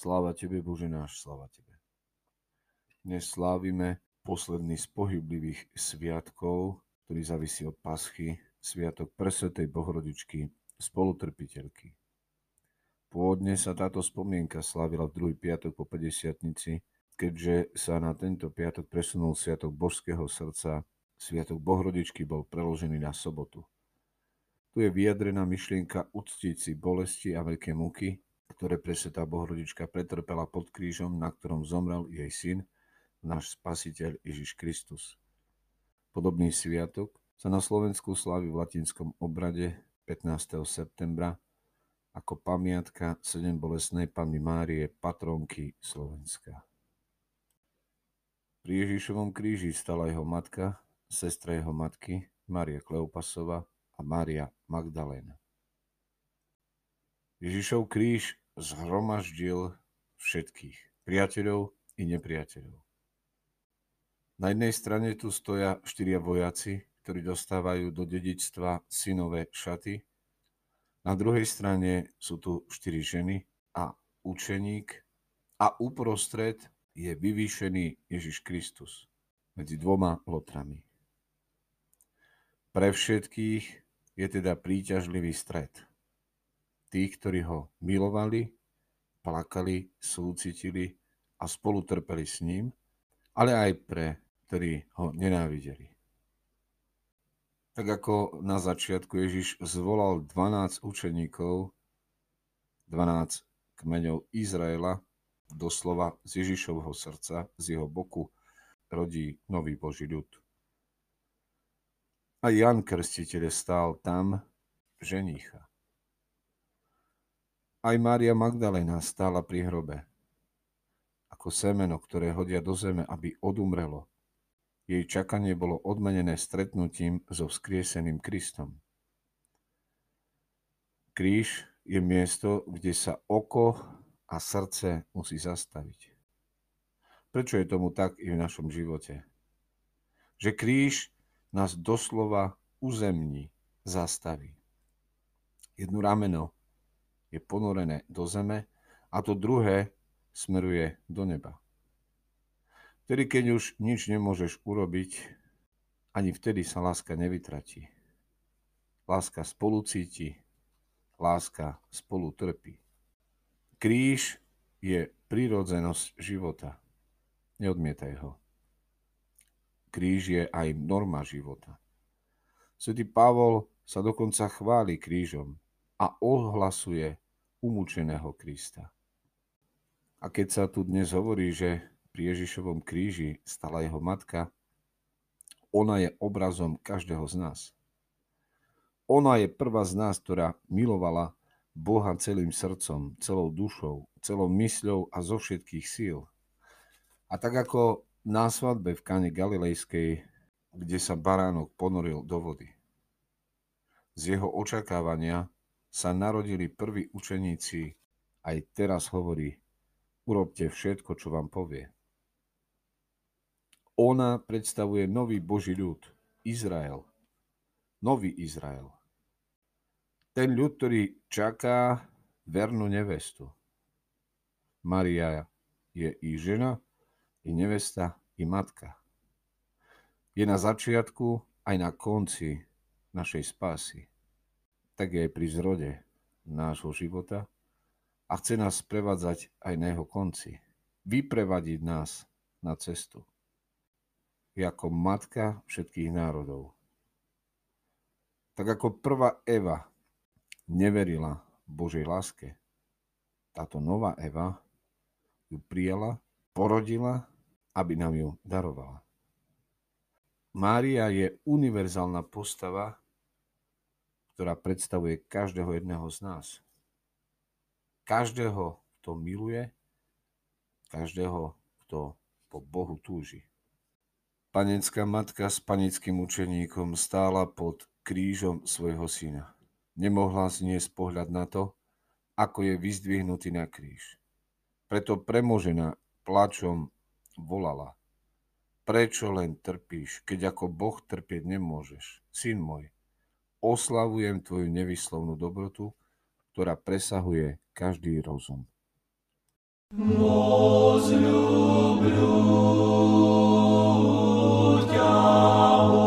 Sláva Tebe, Bože náš, sláva Tebe. Dnes slávime posledný z pohyblivých sviatkov, ktorý závisí od paschy, sviatok Presvetej Bohorodičky, spolutrpiteľky. Pôvodne sa táto spomienka slávila v druhý piatok po 50 keďže sa na tento piatok presunul sviatok Božského srdca, sviatok Bohrodičky bol preložený na sobotu. Tu je vyjadrená myšlienka uctiť si bolesti a veľké muky, ktoré presvetá Bohrodička pretrpela pod krížom, na ktorom zomrel jej syn, náš spasiteľ Ježiš Kristus. Podobný sviatok sa na Slovensku slaví v latinskom obrade 15. septembra ako pamiatka sedem bolesnej Panny Márie, patronky Slovenska. Pri Ježišovom kríži stala jeho matka, sestra jeho matky, Maria Kleopasova a Mária Magdaléna. Ježišov kríž zhromaždil všetkých, priateľov i nepriateľov. Na jednej strane tu stoja štyria vojaci, ktorí dostávajú do dedičstva synové šaty. Na druhej strane sú tu štyri ženy a učeník a uprostred je vyvýšený Ježiš Kristus medzi dvoma lotrami. Pre všetkých je teda príťažlivý stred. Tých, ktorí ho milovali, plakali, súcitili a spolu trpeli s ním, ale aj pre, ktorí ho nenávideli. Tak ako na začiatku Ježiš zvolal 12 učeníkov, 12 kmeňov Izraela, doslova z Ježišovho srdca, z jeho boku, rodí nový Boží ľud. A Jan Krstiteľ stál tam, ženícha. Aj Mária Magdalena stála pri hrobe. Ako semeno, ktoré hodia do zeme, aby odumrelo. Jej čakanie bolo odmenené stretnutím so vzkrieseným Kristom. Kríž je miesto, kde sa oko a srdce musí zastaviť. Prečo je tomu tak i v našom živote? Že kríž nás doslova uzemní, zastaví. Jedno rameno je ponorené do zeme a to druhé smeruje do neba. Vtedy, keď už nič nemôžeš urobiť, ani vtedy sa láska nevytratí. Láska spolu cíti, láska spolu trpí. Kríž je prírodzenosť života. Neodmietaj ho. Kríž je aj norma života. Svetý Pavol sa dokonca chváli krížom a ohlasuje umúčeného Krista. A keď sa tu dnes hovorí, že pri Ježišovom kríži stala jeho matka, ona je obrazom každého z nás. Ona je prvá z nás, ktorá milovala Boha celým srdcom, celou dušou, celou mysľou a zo všetkých síl. A tak ako na svadbe v Kane Galilejskej, kde sa baránok ponoril do vody. Z jeho očakávania sa narodili prví učeníci, aj teraz hovorí, urobte všetko, čo vám povie. Ona predstavuje nový Boží ľud, Izrael. Nový Izrael ten ľud, ktorý čaká vernú nevestu. Maria je i žena, i nevesta, i matka. Je na začiatku aj na konci našej spásy. Tak je aj pri zrode nášho života a chce nás prevádzať aj na jeho konci. Vyprevadiť nás na cestu. Ako matka všetkých národov. Tak ako prvá Eva neverila Božej láske. Táto nová Eva ju prijala, porodila, aby nám ju darovala. Mária je univerzálna postava, ktorá predstavuje každého jedného z nás. Každého, kto miluje, každého, kto po Bohu túži. Panenská matka s panickým učeníkom stála pod krížom svojho syna nemohla zniesť pohľad na to, ako je vyzdvihnutý na kríž. Preto premožená plačom volala. Prečo len trpíš, keď ako Boh trpieť nemôžeš? Syn môj, oslavujem tvoju nevyslovnú dobrotu, ktorá presahuje každý rozum. Возлюблю тебя,